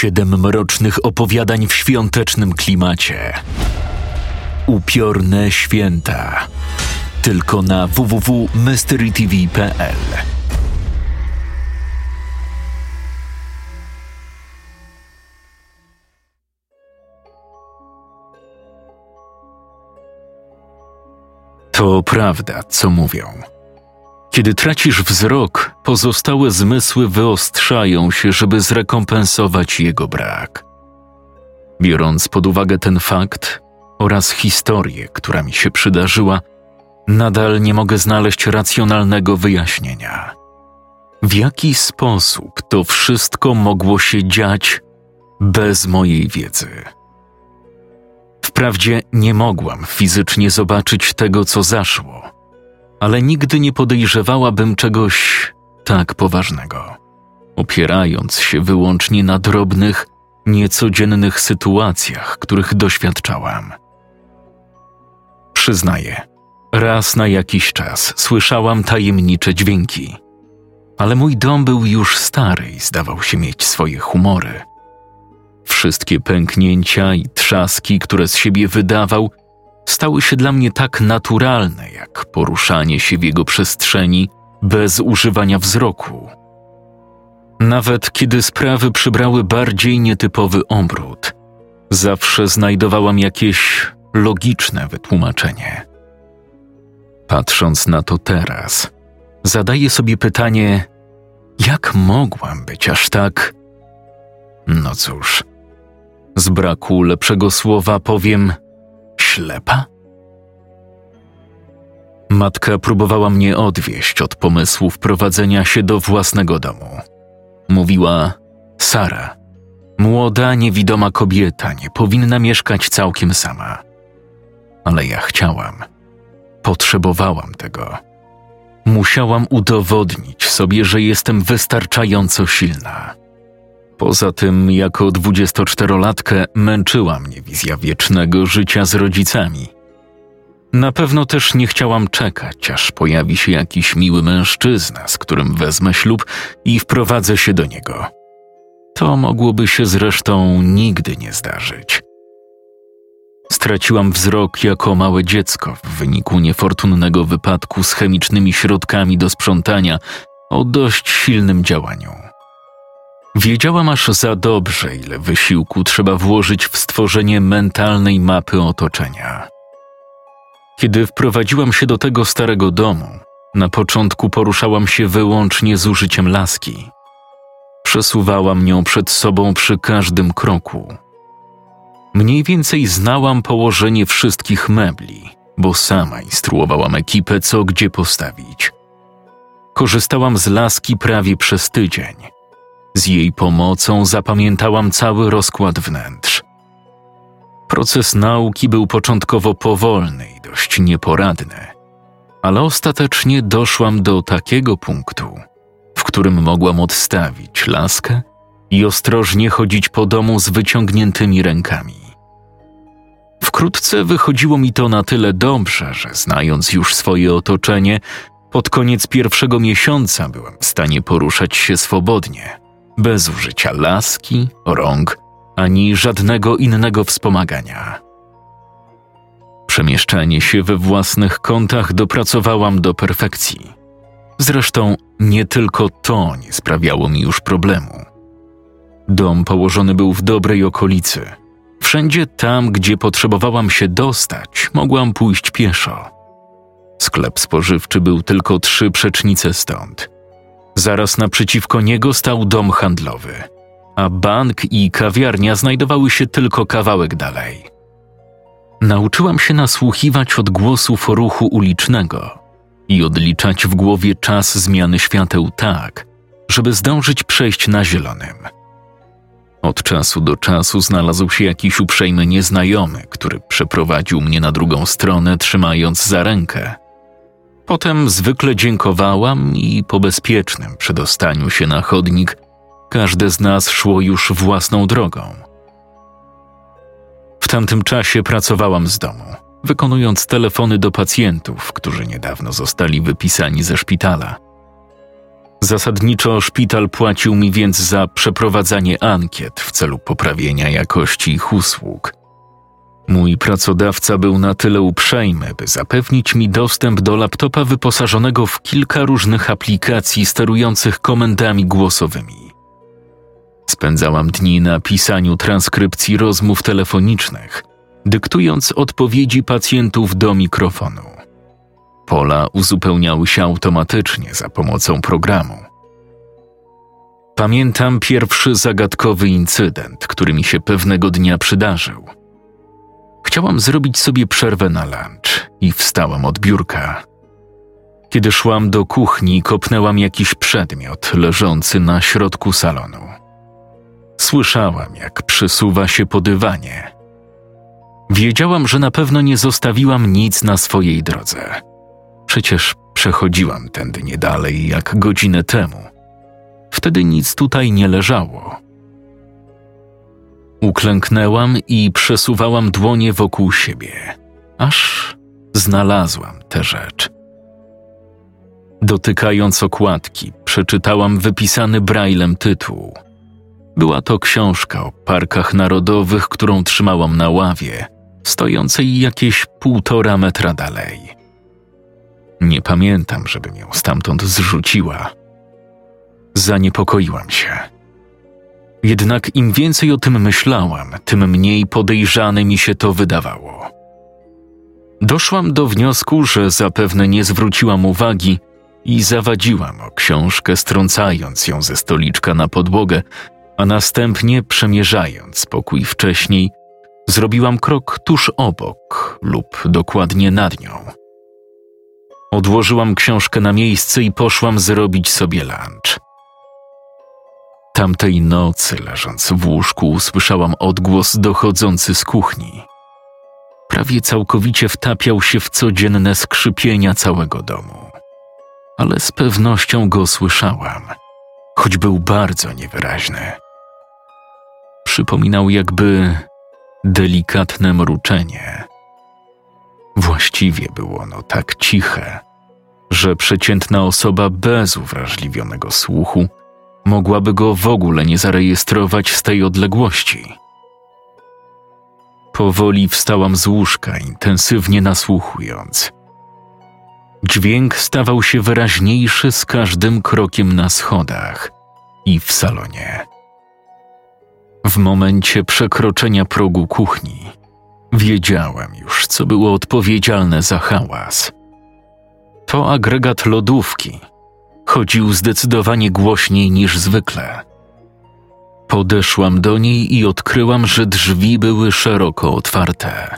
Siedem mrocznych opowiadań w świątecznym klimacie. Upiorne święta. Tylko na www.mysterytv.pl. To prawda, co mówią. Kiedy tracisz wzrok, pozostałe zmysły wyostrzają się, żeby zrekompensować jego brak. Biorąc pod uwagę ten fakt oraz historię, która mi się przydarzyła, nadal nie mogę znaleźć racjonalnego wyjaśnienia. W jaki sposób to wszystko mogło się dziać bez mojej wiedzy? Wprawdzie nie mogłam fizycznie zobaczyć tego, co zaszło, ale nigdy nie podejrzewałabym czegoś tak poważnego, opierając się wyłącznie na drobnych, niecodziennych sytuacjach, których doświadczałam. Przyznaję, raz na jakiś czas słyszałam tajemnicze dźwięki, ale mój dom był już stary i zdawał się mieć swoje humory. Wszystkie pęknięcia i trzaski, które z siebie wydawał, stały się dla mnie tak naturalne, jak poruszanie się w jego przestrzeni bez używania wzroku. Nawet kiedy sprawy przybrały bardziej nietypowy obrót, zawsze znajdowałam jakieś logiczne wytłumaczenie. Patrząc na to teraz, zadaję sobie pytanie, jak mogłam być aż tak. No cóż, z braku lepszego słowa powiem ślepa? Matka próbowała mnie odwieść od pomysłu wprowadzenia się do własnego domu. Mówiła: Sara, młoda, niewidoma kobieta nie powinna mieszkać całkiem sama. Ale ja chciałam, potrzebowałam tego. Musiałam udowodnić sobie, że jestem wystarczająco silna. Poza tym, jako 24-latkę męczyła mnie wizja wiecznego życia z rodzicami. Na pewno też nie chciałam czekać, aż pojawi się jakiś miły mężczyzna, z którym wezmę ślub i wprowadzę się do niego. To mogłoby się zresztą nigdy nie zdarzyć. Straciłam wzrok jako małe dziecko w wyniku niefortunnego wypadku z chemicznymi środkami do sprzątania o dość silnym działaniu. Wiedziałam aż za dobrze, ile wysiłku trzeba włożyć w stworzenie mentalnej mapy otoczenia. Kiedy wprowadziłam się do tego starego domu, na początku poruszałam się wyłącznie z użyciem laski. Przesuwałam nią przed sobą przy każdym kroku. Mniej więcej znałam położenie wszystkich mebli, bo sama instruowałam ekipę, co gdzie postawić. Korzystałam z laski prawie przez tydzień – z jej pomocą zapamiętałam cały rozkład wnętrz. Proces nauki był początkowo powolny i dość nieporadny, ale ostatecznie doszłam do takiego punktu, w którym mogłam odstawić laskę i ostrożnie chodzić po domu z wyciągniętymi rękami. Wkrótce wychodziło mi to na tyle dobrze, że znając już swoje otoczenie, pod koniec pierwszego miesiąca byłem w stanie poruszać się swobodnie bez użycia laski, rąk ani żadnego innego wspomagania. Przemieszczanie się we własnych kątach dopracowałam do perfekcji. Zresztą nie tylko to nie sprawiało mi już problemu. Dom położony był w dobrej okolicy. Wszędzie tam, gdzie potrzebowałam się dostać, mogłam pójść pieszo. Sklep spożywczy był tylko trzy przecznice stąd – Zaraz naprzeciwko niego stał dom handlowy, a bank i kawiarnia znajdowały się tylko kawałek dalej. Nauczyłam się nasłuchiwać odgłosów ruchu ulicznego i odliczać w głowie czas zmiany świateł tak, żeby zdążyć przejść na zielonym. Od czasu do czasu znalazł się jakiś uprzejmy nieznajomy, który przeprowadził mnie na drugą stronę, trzymając za rękę. Potem zwykle dziękowałam i po bezpiecznym przedostaniu się na chodnik każde z nas szło już własną drogą. W tamtym czasie pracowałam z domu, wykonując telefony do pacjentów, którzy niedawno zostali wypisani ze szpitala. Zasadniczo szpital płacił mi więc za przeprowadzanie ankiet w celu poprawienia jakości ich usług. Mój pracodawca był na tyle uprzejmy, by zapewnić mi dostęp do laptopa wyposażonego w kilka różnych aplikacji sterujących komendami głosowymi. Spędzałam dni na pisaniu transkrypcji rozmów telefonicznych, dyktując odpowiedzi pacjentów do mikrofonu. Pola uzupełniały się automatycznie za pomocą programu. Pamiętam pierwszy zagadkowy incydent, który mi się pewnego dnia przydarzył. Chciałam zrobić sobie przerwę na lunch i wstałam od biurka. Kiedy szłam do kuchni, kopnęłam jakiś przedmiot leżący na środku salonu. Słyszałam, jak przesuwa się po dywanie. Wiedziałam, że na pewno nie zostawiłam nic na swojej drodze. Przecież przechodziłam tędy nie dalej jak godzinę temu. Wtedy nic tutaj nie leżało. Uklęknęłam i przesuwałam dłonie wokół siebie, aż znalazłam tę rzecz. Dotykając okładki, przeczytałam wypisany braillem tytuł. Była to książka o parkach narodowych, którą trzymałam na ławie, stojącej jakieś półtora metra dalej. Nie pamiętam, żebym ją stamtąd zrzuciła. Zaniepokoiłam się. Jednak im więcej o tym myślałam, tym mniej podejrzane mi się to wydawało. Doszłam do wniosku, że zapewne nie zwróciłam uwagi i zawadziłam o książkę, strącając ją ze stoliczka na podłogę, a następnie przemierzając pokój wcześniej, zrobiłam krok tuż obok lub dokładnie nad nią. Odłożyłam książkę na miejsce i poszłam zrobić sobie lunch. Tamtej nocy, leżąc w łóżku, usłyszałam odgłos dochodzący z kuchni. Prawie całkowicie wtapiał się w codzienne skrzypienia całego domu. Ale z pewnością go słyszałam, choć był bardzo niewyraźny. Przypominał jakby delikatne mruczenie. Właściwie było ono tak ciche, że przeciętna osoba bez uwrażliwionego słuchu mogłaby go w ogóle nie zarejestrować z tej odległości. Powoli wstałam z łóżka, intensywnie nasłuchując. Dźwięk stawał się wyraźniejszy z każdym krokiem na schodach i w salonie. W momencie przekroczenia progu kuchni wiedziałem już, co było odpowiedzialne za hałas. To agregat lodówki, chodził zdecydowanie głośniej niż zwykle. Podeszłam do niej i odkryłam, że drzwi były szeroko otwarte.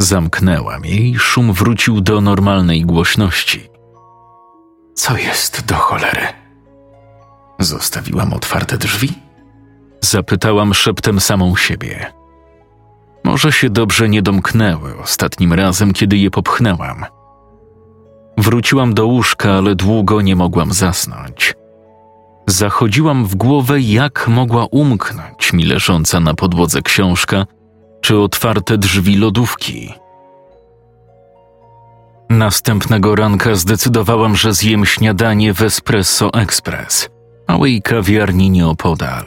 Zamknęłam je i szum wrócił do normalnej głośności. Co jest do cholery? Zostawiłam otwarte drzwi? Zapytałam szeptem samą siebie. Może się dobrze nie domknęły ostatnim razem, kiedy je popchnęłam. Wróciłam do łóżka, ale długo nie mogłam zasnąć. Zachodziłam w głowę, jak mogła umknąć mi leżąca na podłodze książka czy otwarte drzwi lodówki. Następnego ranka zdecydowałam, że zjem śniadanie w Espresso Express, małej kawiarni nieopodal.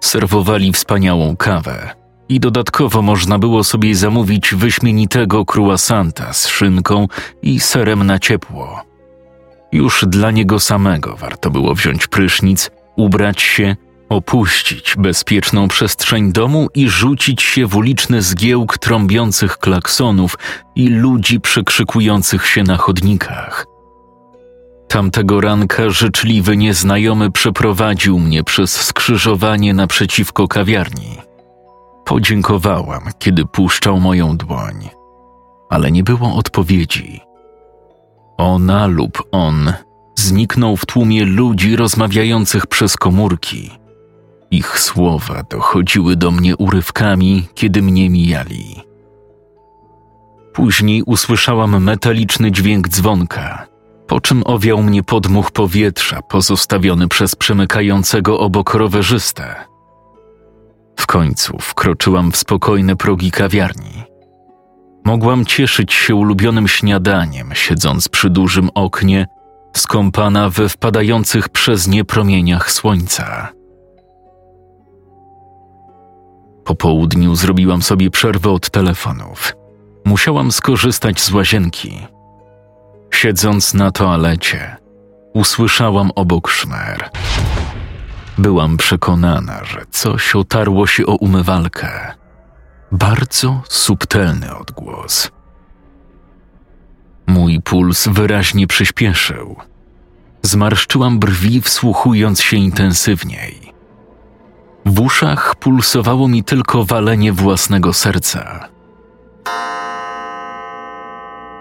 Serwowali wspaniałą kawę i dodatkowo można było sobie zamówić wyśmienitego croissanta z szynką i serem na ciepło. Już dla niego samego warto było wziąć prysznic, ubrać się, opuścić bezpieczną przestrzeń domu i rzucić się w uliczny zgiełk trąbiących klaksonów i ludzi przekrzykujących się na chodnikach. Tamtego ranka życzliwy nieznajomy przeprowadził mnie przez skrzyżowanie naprzeciwko kawiarni. Podziękowałam, kiedy puszczał moją dłoń, ale nie było odpowiedzi. Ona lub on zniknął w tłumie ludzi rozmawiających przez komórki Ich słowa dochodziły do mnie urywkami, kiedy mnie mijali. Później usłyszałam metaliczny dźwięk dzwonka, po czym owiał mnie podmuch powietrza pozostawiony przez przemykającego obok rowerzystę. W końcu wkroczyłam w spokojne progi kawiarni. Mogłam cieszyć się ulubionym śniadaniem, siedząc przy dużym oknie, skąpana we wpadających przez nie promieniach słońca. Po południu zrobiłam sobie przerwę od telefonów. Musiałam skorzystać z łazienki. Siedząc na toalecie, usłyszałam obok szmer. Byłam przekonana, że coś otarło się o umywalkę. Bardzo subtelny odgłos. Mój puls wyraźnie przyspieszył. Zmarszczyłam brwi, wsłuchując się intensywniej. W uszach pulsowało mi tylko walenie własnego serca.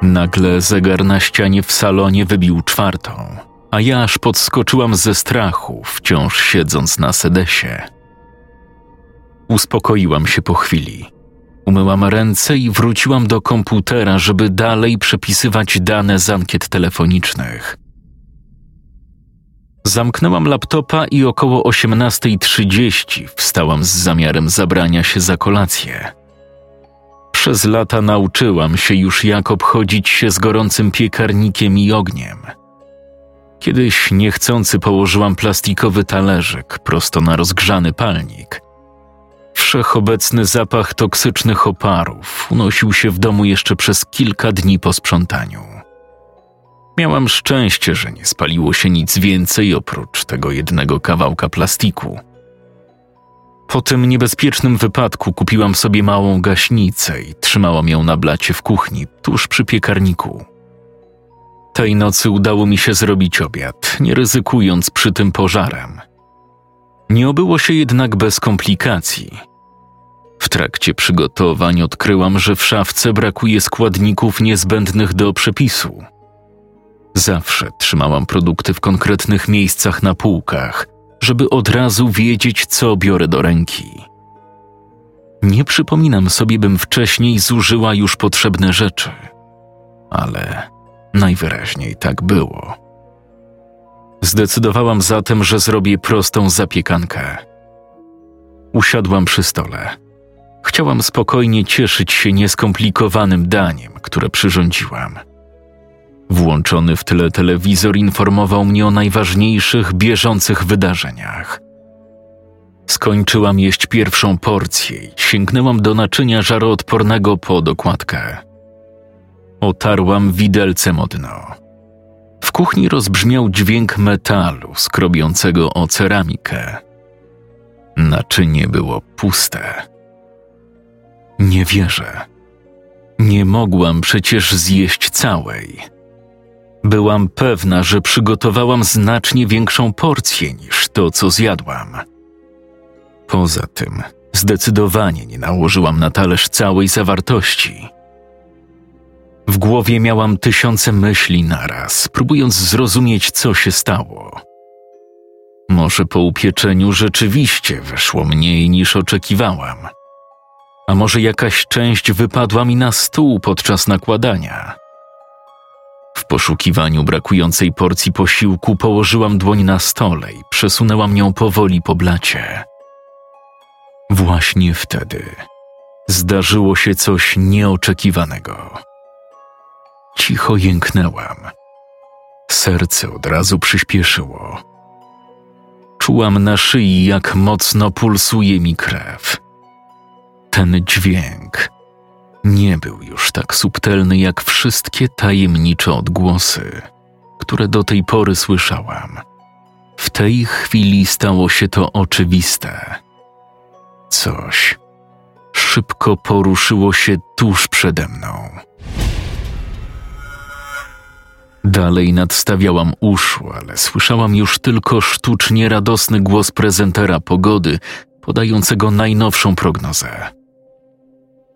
Nagle zegar na ścianie w salonie wybił czwartą, a ja aż podskoczyłam ze strachu, wciąż siedząc na sedesie. Uspokoiłam się po chwili. Umyłam ręce i wróciłam do komputera, żeby dalej przepisywać dane z ankiet telefonicznych. Zamknęłam laptopa i około 18.30 wstałam z zamiarem zabrania się za kolację. Przez lata nauczyłam się już, jak obchodzić się z gorącym piekarnikiem i ogniem. Kiedyś niechcący położyłam plastikowy talerzyk prosto na rozgrzany palnik. Wszechobecny zapach toksycznych oparów unosił się w domu jeszcze przez kilka dni po sprzątaniu. Miałam szczęście, że nie spaliło się nic więcej oprócz tego jednego kawałka plastiku. Po tym niebezpiecznym wypadku kupiłam sobie małą gaśnicę i trzymałam ją na blacie w kuchni, tuż przy piekarniku. Tej nocy udało mi się zrobić obiad, nie ryzykując przy tym pożarem. Nie obyło się jednak bez komplikacji. W trakcie przygotowań odkryłam, że w szafce brakuje składników niezbędnych do przepisu. Zawsze trzymałam produkty w konkretnych miejscach na półkach, żeby od razu wiedzieć, co biorę do ręki. Nie przypominam sobie, bym wcześniej zużyła już potrzebne rzeczy, ale najwyraźniej tak było. Zdecydowałam zatem, że zrobię prostą zapiekankę. Usiadłam przy stole. Chciałam spokojnie cieszyć się nieskomplikowanym daniem, które przyrządziłam. Włączony w tyle telewizor informował mnie o najważniejszych, bieżących wydarzeniach. Skończyłam jeść pierwszą porcję i sięgnęłam do naczynia żaroodpornego po dokładkę. Otarłam widelcem o dno. W kuchni rozbrzmiał dźwięk metalu skrobiącego o ceramikę. Naczynie było puste. Nie wierzę. Nie mogłam przecież zjeść całej. Byłam pewna, że przygotowałam znacznie większą porcję niż to, co zjadłam. Poza tym, zdecydowanie nie nałożyłam na talerz całej zawartości. W głowie miałam tysiące myśli naraz, próbując zrozumieć, co się stało. Może po upieczeniu rzeczywiście wyszło mniej niż oczekiwałam. A może jakaś część wypadła mi na stół podczas nakładania. W poszukiwaniu brakującej porcji posiłku położyłam dłoń na stole i przesunęłam nią powoli po blacie. Właśnie wtedy zdarzyło się coś nieoczekiwanego. Cicho jęknęłam. Serce od razu przyspieszyło. Czułam na szyi, jak mocno pulsuje mi krew. Ten dźwięk nie był już tak subtelny jak wszystkie tajemnicze odgłosy, które do tej pory słyszałam. W tej chwili stało się to oczywiste. Coś szybko poruszyło się tuż przede mną. Dalej nadstawiałam uszu, ale słyszałam już tylko sztucznie radosny głos prezentera pogody, podającego najnowszą prognozę.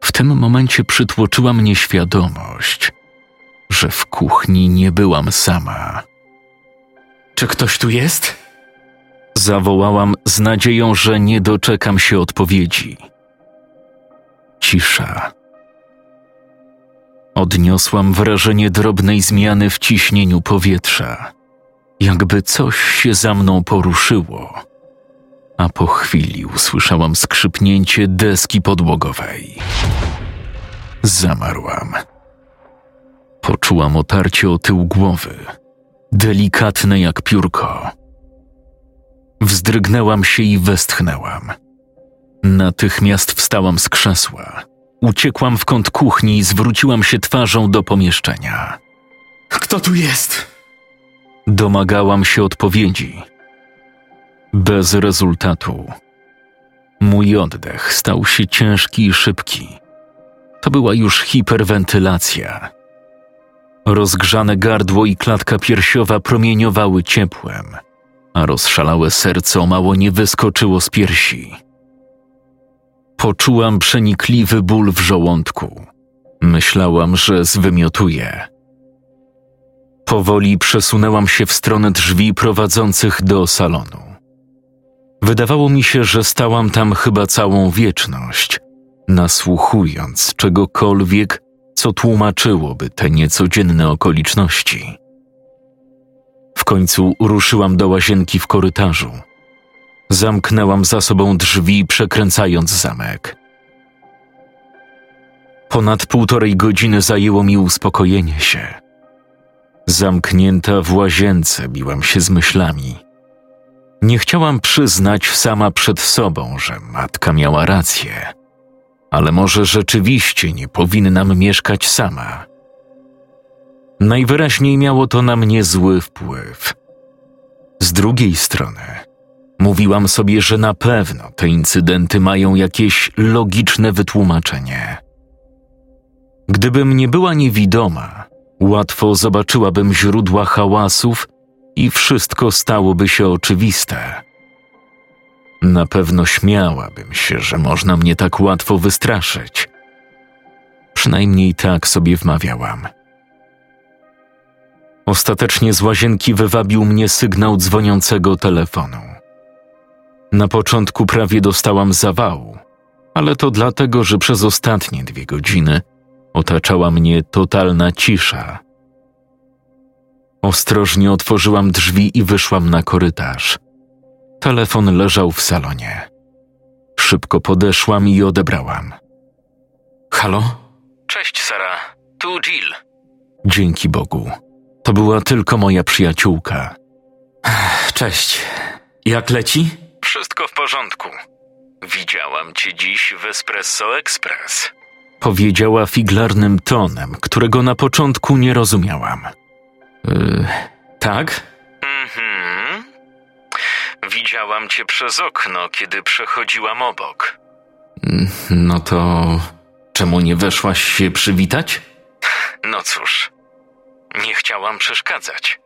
W tym momencie przytłoczyła mnie świadomość, że w kuchni nie byłam sama. Czy ktoś tu jest? Zawołałam z nadzieją, że nie doczekam się odpowiedzi. Cisza. Odniosłam wrażenie drobnej zmiany w ciśnieniu powietrza, jakby coś się za mną poruszyło. A po chwili usłyszałam skrzypnięcie deski podłogowej. Zamarłam. Poczułam otarcie o tył głowy, delikatne jak piórko. Wzdrygnęłam się i westchnęłam. Natychmiast wstałam z krzesła. Uciekłam w kąt kuchni i zwróciłam się twarzą do pomieszczenia. Kto tu jest? Domagałam się odpowiedzi. Bez rezultatu. Mój oddech stał się ciężki i szybki. To była już hiperwentylacja. Rozgrzane gardło i klatka piersiowa promieniowały ciepłem, a rozszalałe serce o mało nie wyskoczyło z piersi. Poczułam przenikliwy ból w żołądku. Myślałam, że zwymiotuję. Powoli przesunęłam się w stronę drzwi prowadzących do salonu. Wydawało mi się, że stałam tam chyba całą wieczność, nasłuchując czegokolwiek, co tłumaczyłoby te niecodzienne okoliczności. W końcu ruszyłam do łazienki w korytarzu. Zamknęłam za sobą drzwi, przekręcając zamek. Ponad półtorej godziny zajęło mi uspokojenie się. Zamknięta w łazience biłam się z myślami. Nie chciałam przyznać sama przed sobą, że matka miała rację, ale może rzeczywiście nie powinnam mieszkać sama. Najwyraźniej miało to na mnie zły wpływ. Z drugiej strony, mówiłam sobie, że na pewno te incydenty mają jakieś logiczne wytłumaczenie. Gdybym nie była niewidoma, łatwo zobaczyłabym źródła hałasów i wszystko stałoby się oczywiste. Na pewno śmiałabym się, że można mnie tak łatwo wystraszyć. Przynajmniej tak sobie wmawiałam. Ostatecznie z łazienki wywabił mnie sygnał dzwoniącego telefonu. Na początku prawie dostałam zawału, ale to dlatego, że przez ostatnie dwie godziny otaczała mnie totalna cisza. Ostrożnie otworzyłam drzwi i wyszłam na korytarz. Telefon leżał w salonie. Szybko podeszłam i odebrałam. Halo? Cześć, Sara. Tu Jill. Dzięki Bogu. To była tylko moja przyjaciółka. Cześć. Jak leci? Wszystko w porządku. Widziałam cię dziś w Espresso Express. Powiedziała figlarnym tonem, którego na początku nie rozumiałam. Yy, tak? Mhm. Widziałam cię przez okno, kiedy przechodziłam obok. No to czemu nie weszłaś się przywitać? No cóż, nie chciałam przeszkadzać.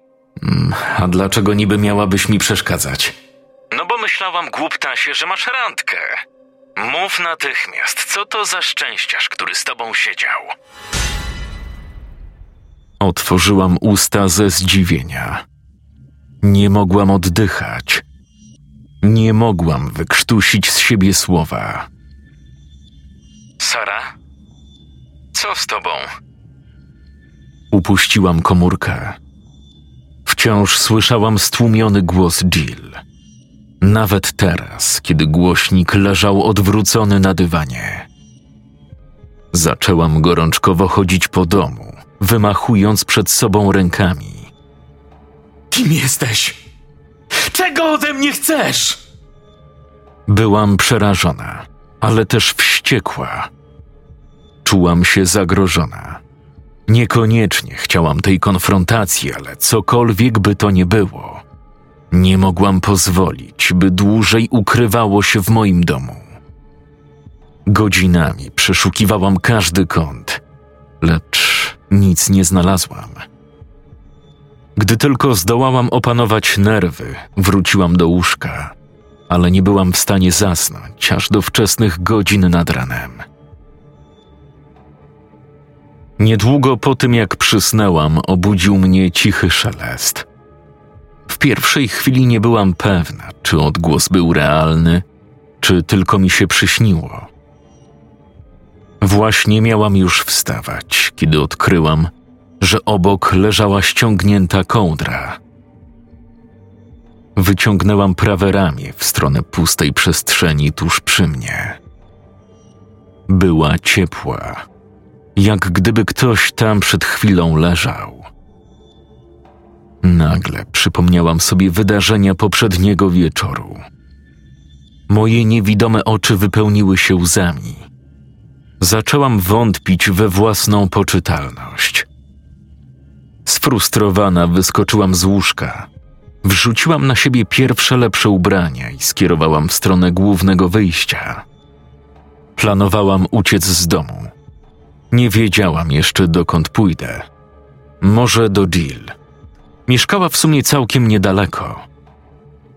Mm, A dlaczego niby miałabyś mi przeszkadzać? No bo myślałam, głuptasie, że masz randkę. Mów natychmiast, co to za szczęściarz, który z tobą siedział? Otworzyłam usta ze zdziwienia. Nie mogłam oddychać. Nie mogłam wykrztusić z siebie słowa. Sara? Co z tobą? Upuściłam komórkę. Wciąż słyszałam stłumiony głos Jill. Nawet teraz, kiedy głośnik leżał odwrócony na dywanie. Zaczęłam gorączkowo chodzić po domu, wymachując przed sobą rękami. Kim jesteś? Czego ode mnie chcesz? Byłam przerażona, ale też wściekła. Czułam się zagrożona. Niekoniecznie chciałam tej konfrontacji, ale cokolwiek by to nie było, nie mogłam pozwolić, by dłużej ukrywało się w moim domu. Godzinami przeszukiwałam każdy kąt, lecz nic nie znalazłam. Gdy tylko zdołałam opanować nerwy, wróciłam do łóżka, ale nie byłam w stanie zasnąć aż do wczesnych godzin nad ranem. Niedługo po tym, jak przysnęłam, obudził mnie cichy szelest. W pierwszej chwili nie byłam pewna, czy odgłos był realny, czy tylko mi się przyśniło. Właśnie miałam już wstawać, kiedy odkryłam, że obok leżała ściągnięta kołdra. Wyciągnęłam prawe ramię w stronę pustej przestrzeni tuż przy mnie. Była ciepła, jak gdyby ktoś tam przed chwilą leżał. Nagle przypomniałam sobie wydarzenia poprzedniego wieczoru. Moje niewidome oczy wypełniły się łzami. Zaczęłam wątpić we własną poczytalność. Sfrustrowana wyskoczyłam z łóżka. Wrzuciłam na siebie pierwsze lepsze ubrania i skierowałam w stronę głównego wyjścia. Planowałam uciec z domu. Nie wiedziałam jeszcze dokąd pójdę. Może do Jill. Mieszkała w sumie całkiem niedaleko.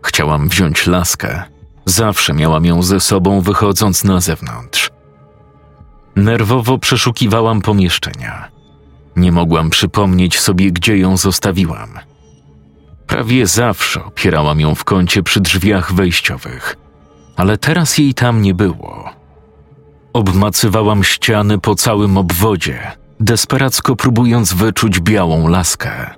Chciałam wziąć laskę. Zawsze miałam ją ze sobą, wychodząc na zewnątrz. Nerwowo przeszukiwałam pomieszczenia. Nie mogłam przypomnieć sobie, gdzie ją zostawiłam. Prawie zawsze opierałam ją w kącie przy drzwiach wejściowych, ale teraz jej tam nie było. Obmacywałam ściany po całym obwodzie, desperacko próbując wyczuć białą laskę.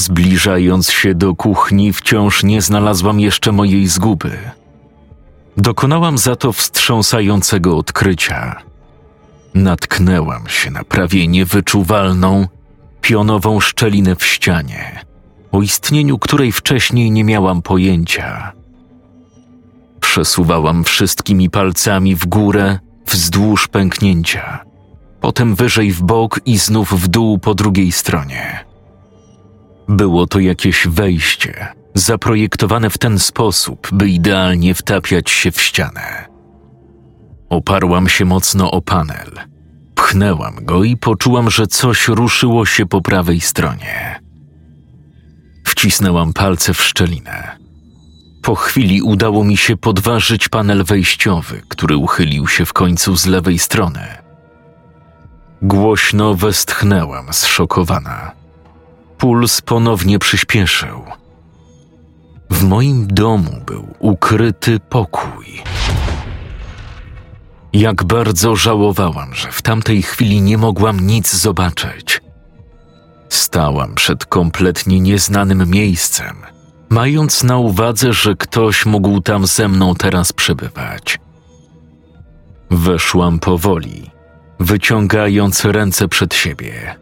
Zbliżając się do kuchni, wciąż nie znalazłam jeszcze mojej zguby. Dokonałam za to wstrząsającego odkrycia. Natknęłam się na prawie niewyczuwalną, pionową szczelinę w ścianie, o istnieniu której wcześniej nie miałam pojęcia. Przesuwałam wszystkimi palcami w górę, wzdłuż pęknięcia, potem wyżej w bok i znów w dół po drugiej stronie. Było to jakieś wejście, zaprojektowane w ten sposób, by idealnie wtapiać się w ścianę. Oparłam się mocno o panel. Pchnęłam go i poczułam, że coś ruszyło się po prawej stronie. Wcisnęłam palce w szczelinę. Po chwili udało mi się podważyć panel wejściowy, który uchylił się w końcu z lewej strony. Głośno westchnęłam, zszokowana. Puls ponownie przyspieszył. W moim domu był ukryty pokój. Jak bardzo żałowałam, że w tamtej chwili nie mogłam nic zobaczyć. Stałam przed kompletnie nieznanym miejscem, mając na uwadze, że ktoś mógł tam ze mną teraz przebywać. Weszłam powoli, wyciągając ręce przed siebie.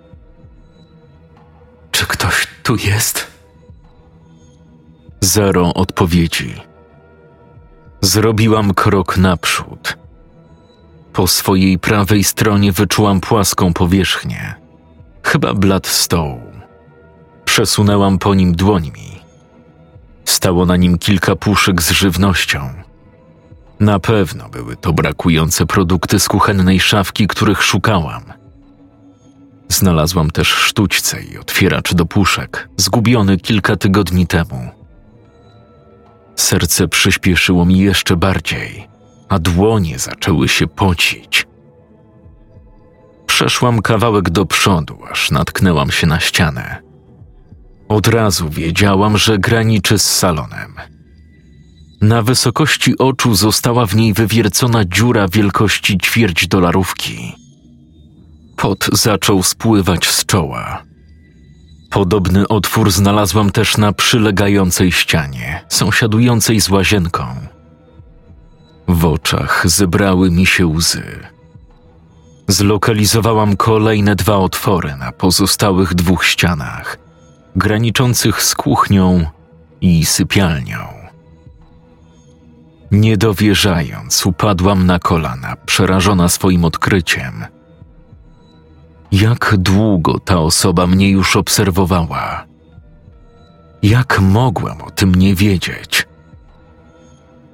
Czy ktoś tu jest? Zero odpowiedzi. Zrobiłam krok naprzód. Po swojej prawej stronie wyczułam płaską powierzchnię. Chyba blat stołu. Przesunęłam po nim dłońmi. Stało na nim kilka puszek z żywnością. Na pewno były to brakujące produkty z kuchennej szafki, których szukałam. Znalazłam też sztućce i otwieracz do puszek, zgubiony kilka tygodni temu. Serce przyspieszyło mi jeszcze bardziej, a dłonie zaczęły się pocić. Przeszłam kawałek do przodu, aż natknęłam się na ścianę. Od razu wiedziałam, że graniczy z salonem. Na wysokości oczu została w niej wywiercona dziura wielkości ćwierć dolarówki. Pot zaczął spływać z czoła. Podobny otwór znalazłam też na przylegającej ścianie, sąsiadującej z łazienką. W oczach zebrały mi się łzy. Zlokalizowałam kolejne dwa otwory na pozostałych dwóch ścianach, graniczących z kuchnią i sypialnią. Niedowierzając, upadłam na kolana, przerażona swoim odkryciem. Jak długo ta osoba mnie już obserwowała? Jak mogłam o tym nie wiedzieć?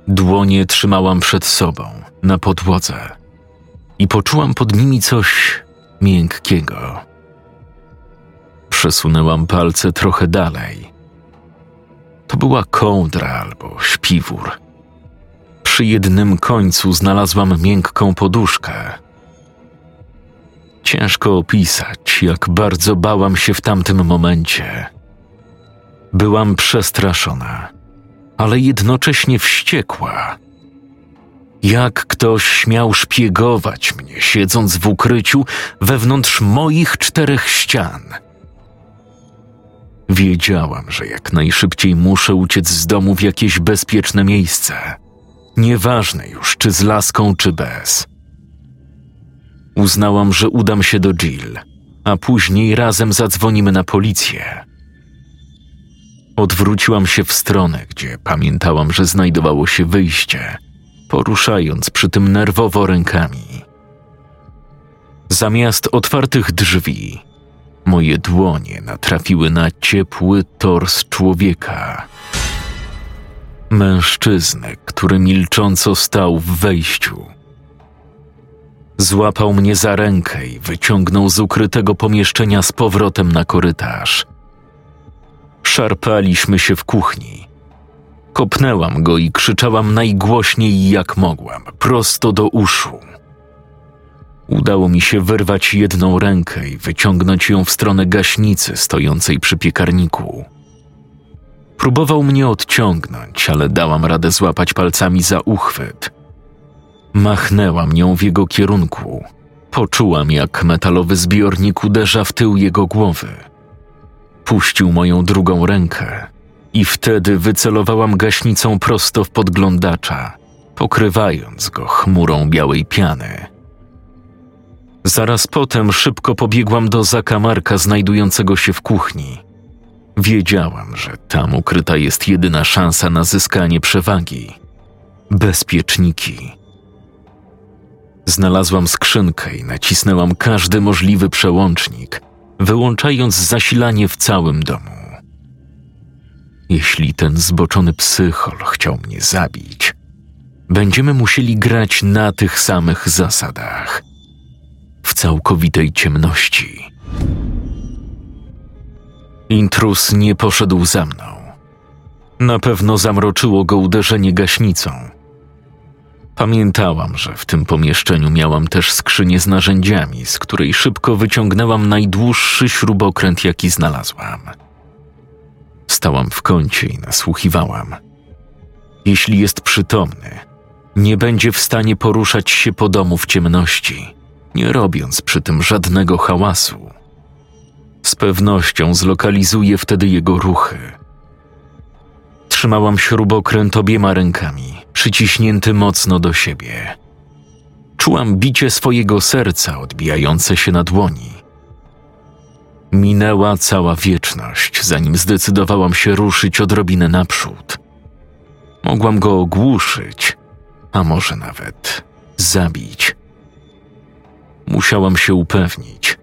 Dłonie trzymałam przed sobą, na podłodze, i poczułam pod nimi coś miękkiego. Przesunęłam palce trochę dalej. To była kołdra albo śpiwór. Przy jednym końcu znalazłam miękką poduszkę. Ciężko opisać, jak bardzo bałam się w tamtym momencie. Byłam przestraszona, ale jednocześnie wściekła. Jak ktoś śmiał szpiegować mnie, siedząc w ukryciu wewnątrz moich czterech ścian? Wiedziałam, że jak najszybciej muszę uciec z domu w jakieś bezpieczne miejsce. Nieważne już, czy z laską, czy bez. Uznałam, że udam się do Jill, a później razem zadzwonimy na policję. Odwróciłam się w stronę, gdzie pamiętałam, że znajdowało się wyjście, poruszając przy tym nerwowo rękami. Zamiast otwartych drzwi, moje dłonie natrafiły na ciepły tors człowieka. Mężczyznę, który milcząco stał w wejściu. Złapał mnie za rękę i wyciągnął z ukrytego pomieszczenia z powrotem na korytarz. Szarpaliśmy się w kuchni. Kopnęłam go i krzyczałam najgłośniej jak mogłam, prosto do uszu. Udało mi się wyrwać jedną rękę i wyciągnąć ją w stronę gaśnicy stojącej przy piekarniku. Próbował mnie odciągnąć, ale dałam radę złapać palcami za uchwyt. Machnęłam nią w jego kierunku. Poczułam, jak metalowy zbiornik uderza w tył jego głowy. Puścił moją drugą rękę i wtedy wycelowałam gaśnicą prosto w podglądacza, pokrywając go chmurą białej piany. Zaraz potem szybko pobiegłam do zakamarka znajdującego się w kuchni. Wiedziałam, że tam ukryta jest jedyna szansa na zyskanie przewagi. Bezpieczniki. Znalazłam skrzynkę i nacisnęłam każdy możliwy przełącznik, wyłączając zasilanie w całym domu. Jeśli ten zboczony psychol chciał mnie zabić, będziemy musieli grać na tych samych zasadach – w całkowitej ciemności. Intrus nie poszedł za mną. Na pewno zamroczyło go uderzenie gaśnicą. Pamiętałam, że w tym pomieszczeniu miałam też skrzynię z narzędziami, z której szybko wyciągnęłam najdłuższy śrubokręt, jaki znalazłam. Stałam w kącie i nasłuchiwałam. Jeśli jest przytomny, nie będzie w stanie poruszać się po domu w ciemności nie robiąc przy tym żadnego hałasu. Z pewnością zlokalizuję wtedy jego ruchy. Trzymałam śrubokręt obiema rękami, przyciśnięty mocno do siebie. Czułam bicie swojego serca odbijające się na dłoni. Minęła cała wieczność, zanim zdecydowałam się ruszyć odrobinę naprzód. Mogłam go ogłuszyć, a może nawet zabić. Musiałam się upewnić.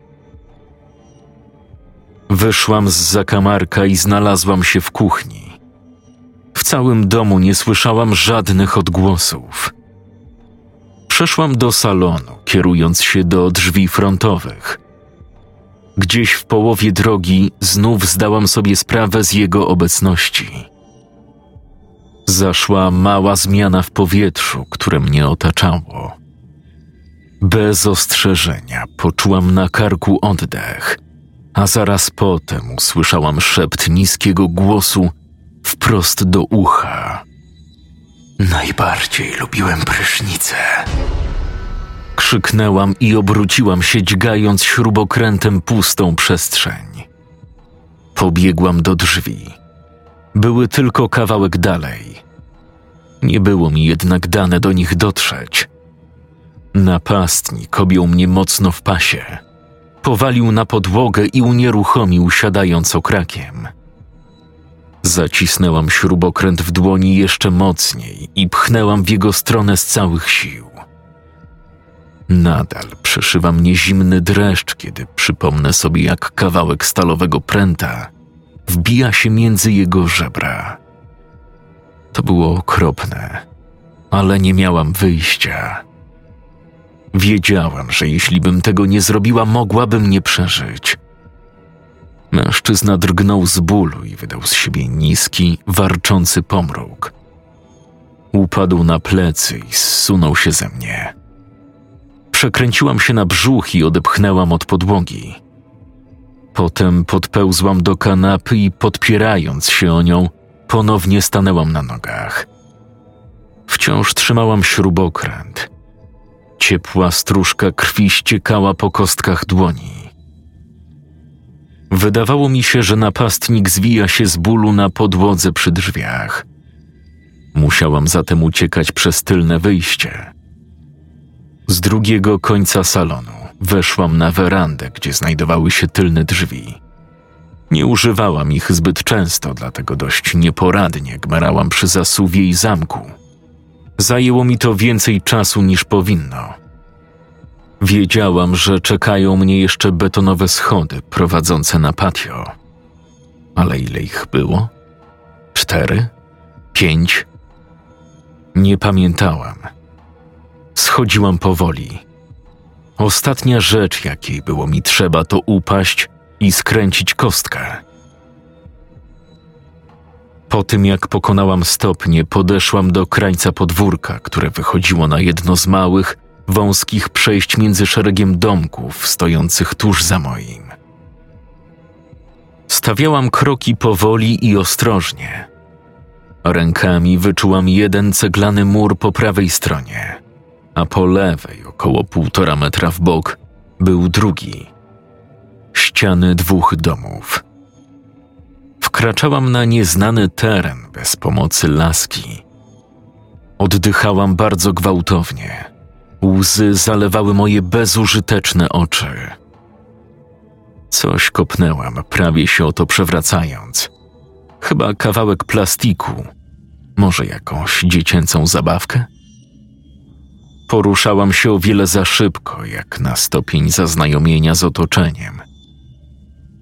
Wyszłam z zakamarka i znalazłam się w kuchni. W całym domu nie słyszałam żadnych odgłosów. Przeszłam do salonu, kierując się do drzwi frontowych. Gdzieś w połowie drogi znów zdałam sobie sprawę z jego obecności. Zaszła mała zmiana w powietrzu, które mnie otaczało. Bez ostrzeżenia poczułam na karku oddech, a zaraz potem usłyszałam szept niskiego głosu wprost do ucha. Najbardziej lubiłem prysznicę. Krzyknęłam i obróciłam się, dźgając śrubokrętem pustą przestrzeń. Pobiegłam do drzwi. Były tylko kawałek dalej. Nie było mi jednak dane do nich dotrzeć – Napastnik objął mnie mocno w pasie. Powalił na podłogę i unieruchomił, siadając okrakiem. Zacisnęłam śrubokręt w dłoni jeszcze mocniej i pchnęłam w jego stronę z całych sił. Nadal przeszywa mnie zimny dreszcz, kiedy przypomnę sobie, jak kawałek stalowego pręta wbija się między jego żebra. To było okropne, ale nie miałam wyjścia. Wiedziałam, że jeśli bym tego nie zrobiła, mogłabym nie przeżyć. Mężczyzna drgnął z bólu i wydał z siebie niski, warczący pomruk. Upadł na plecy i zsunął się ze mnie. Przekręciłam się na brzuch i odepchnęłam od podłogi. Potem podpełzłam do kanapy i podpierając się o nią, ponownie stanęłam na nogach. Wciąż trzymałam śrubokręt. Ciepła stróżka krwi ściekała po kostkach dłoni. Wydawało mi się, że napastnik zwija się z bólu na podłodze przy drzwiach. Musiałam zatem uciekać przez tylne wyjście. Z drugiego końca salonu weszłam na werandę, gdzie znajdowały się tylne drzwi. Nie używałam ich zbyt często, dlatego dość nieporadnie gmerałam przy zasuwie i zamku. Zajęło mi to więcej czasu niż powinno. Wiedziałam, że czekają mnie jeszcze betonowe schody prowadzące na patio. Ale ile ich było? Cztery? Pięć? Nie pamiętałam. Schodziłam powoli. Ostatnia rzecz, jakiej było mi trzeba, to upaść i skręcić kostkę. Po tym, jak pokonałam stopnie, podeszłam do krańca podwórka, które wychodziło na jedno z małych, wąskich przejść między szeregiem domków stojących tuż za moim. Stawiałam kroki powoli i ostrożnie. Rękami wyczułam jeden ceglany mur po prawej stronie, a po lewej, około półtora metra w bok, był drugi. Ściany dwóch domów. Wkraczałam na nieznany teren bez pomocy laski. Oddychałam bardzo gwałtownie. Łzy zalewały moje bezużyteczne oczy. Coś kopnęłam, prawie się o to przewracając. Chyba kawałek plastiku. Może jakąś dziecięcą zabawkę? Poruszałam się o wiele za szybko, jak na stopień zaznajomienia z otoczeniem.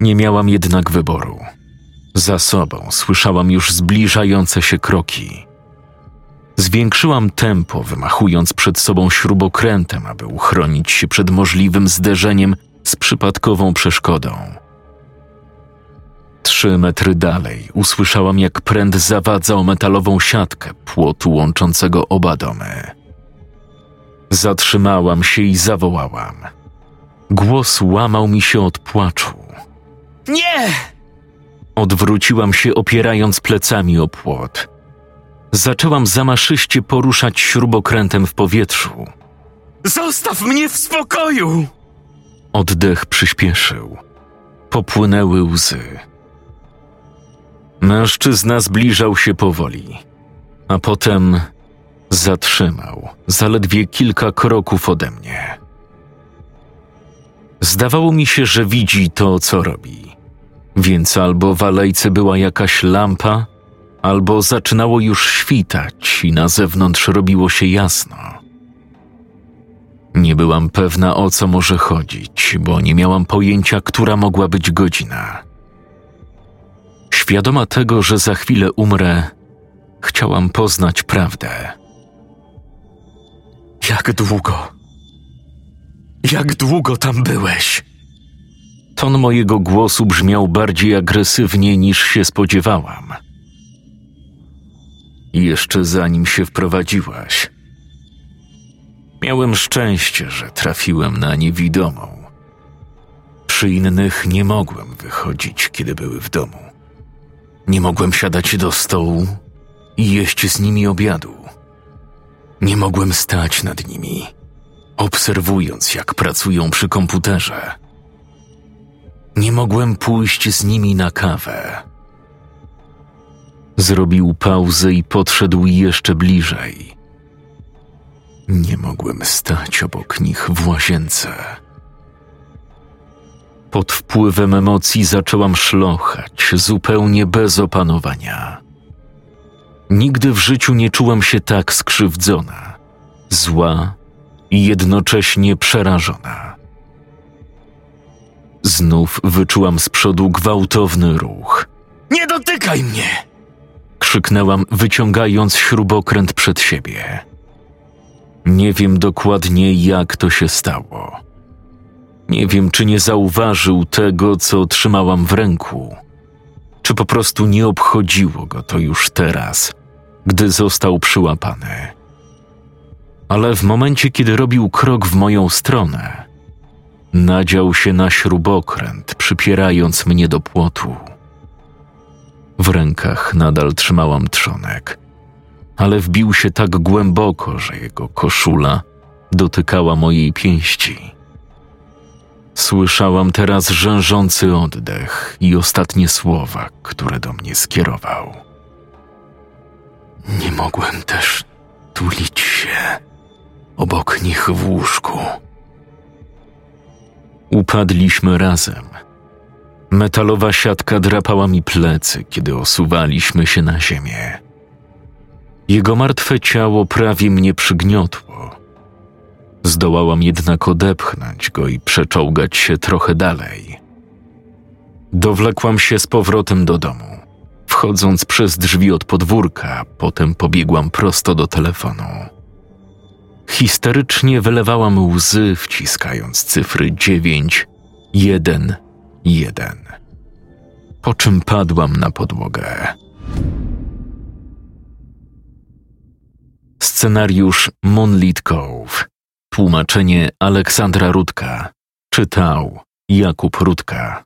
Nie miałam jednak wyboru. Za sobą słyszałam już zbliżające się kroki. Zwiększyłam tempo, wymachując przed sobą śrubokrętem, aby uchronić się przed możliwym zderzeniem z przypadkową przeszkodą. Trzy metry dalej usłyszałam, jak pręd zawadza o metalową siatkę płotu łączącego oba domy. Zatrzymałam się i zawołałam. Głos łamał mi się od płaczu. Nie! Odwróciłam się, opierając plecami o płot. Zaczęłam zamaszyście poruszać śrubokrętem w powietrzu. Zostaw mnie w spokoju! Oddech przyspieszył. Popłynęły łzy. Mężczyzna zbliżał się powoli, a potem zatrzymał, zaledwie kilka kroków ode mnie. Zdawało mi się, że widzi to, co robi, więc albo w alejce była jakaś lampa, albo zaczynało już świtać i na zewnątrz robiło się jasno. Nie byłam pewna o co może chodzić, bo nie miałam pojęcia, która mogła być godzina. Świadoma tego, że za chwilę umrę, chciałam poznać prawdę. Jak długo? Jak długo tam byłeś? Ton mojego głosu brzmiał bardziej agresywnie niż się spodziewałam. Jeszcze zanim się wprowadziłaś, miałem szczęście, że trafiłem na niewidomą. Przy innych nie mogłem wychodzić, kiedy były w domu. Nie mogłem siadać do stołu i jeść z nimi obiadu. Nie mogłem stać nad nimi, obserwując, jak pracują przy komputerze. Nie mogłem pójść z nimi na kawę. Zrobił pauzę i podszedł jeszcze bliżej. Nie mogłem stać obok nich w łazience. Pod wpływem emocji zaczęłam szlochać, zupełnie bez opanowania. Nigdy w życiu nie czułam się tak skrzywdzona, zła i jednocześnie przerażona. Znów wyczułam z przodu gwałtowny ruch. Nie dotykaj mnie! Krzyknęłam, wyciągając śrubokręt przed siebie. Nie wiem dokładnie, jak to się stało. Nie wiem, czy nie zauważył tego, co trzymałam w ręku, czy po prostu nie obchodziło go to już teraz, gdy został przyłapany. Ale w momencie, kiedy robił krok w moją stronę, nadział się na śrubokręt, przypierając mnie do płotu. W rękach nadal trzymałam trzonek, ale wbił się tak głęboko, że jego koszula dotykała mojej pięści. Słyszałam teraz rzężący oddech i ostatnie słowa, które do mnie skierował. Nie mogłem też tulić się obok nich w łóżku. Upadliśmy razem. Metalowa siatka drapała mi plecy, kiedy osuwaliśmy się na ziemię. Jego martwe ciało prawie mnie przygniotło. Zdołałam jednak odepchnąć go i przeczołgać się trochę dalej. Dowlekłam się z powrotem do domu. Wchodząc przez drzwi od podwórka, potem pobiegłam prosto do telefonu. Histerycznie wylewałam łzy, wciskając cyfry 9, 1, 1. Po czym padłam na podłogę. Scenariusz Moonlit Cove. Tłumaczenie Aleksandra Rudka. Czytał Jakub Rudka.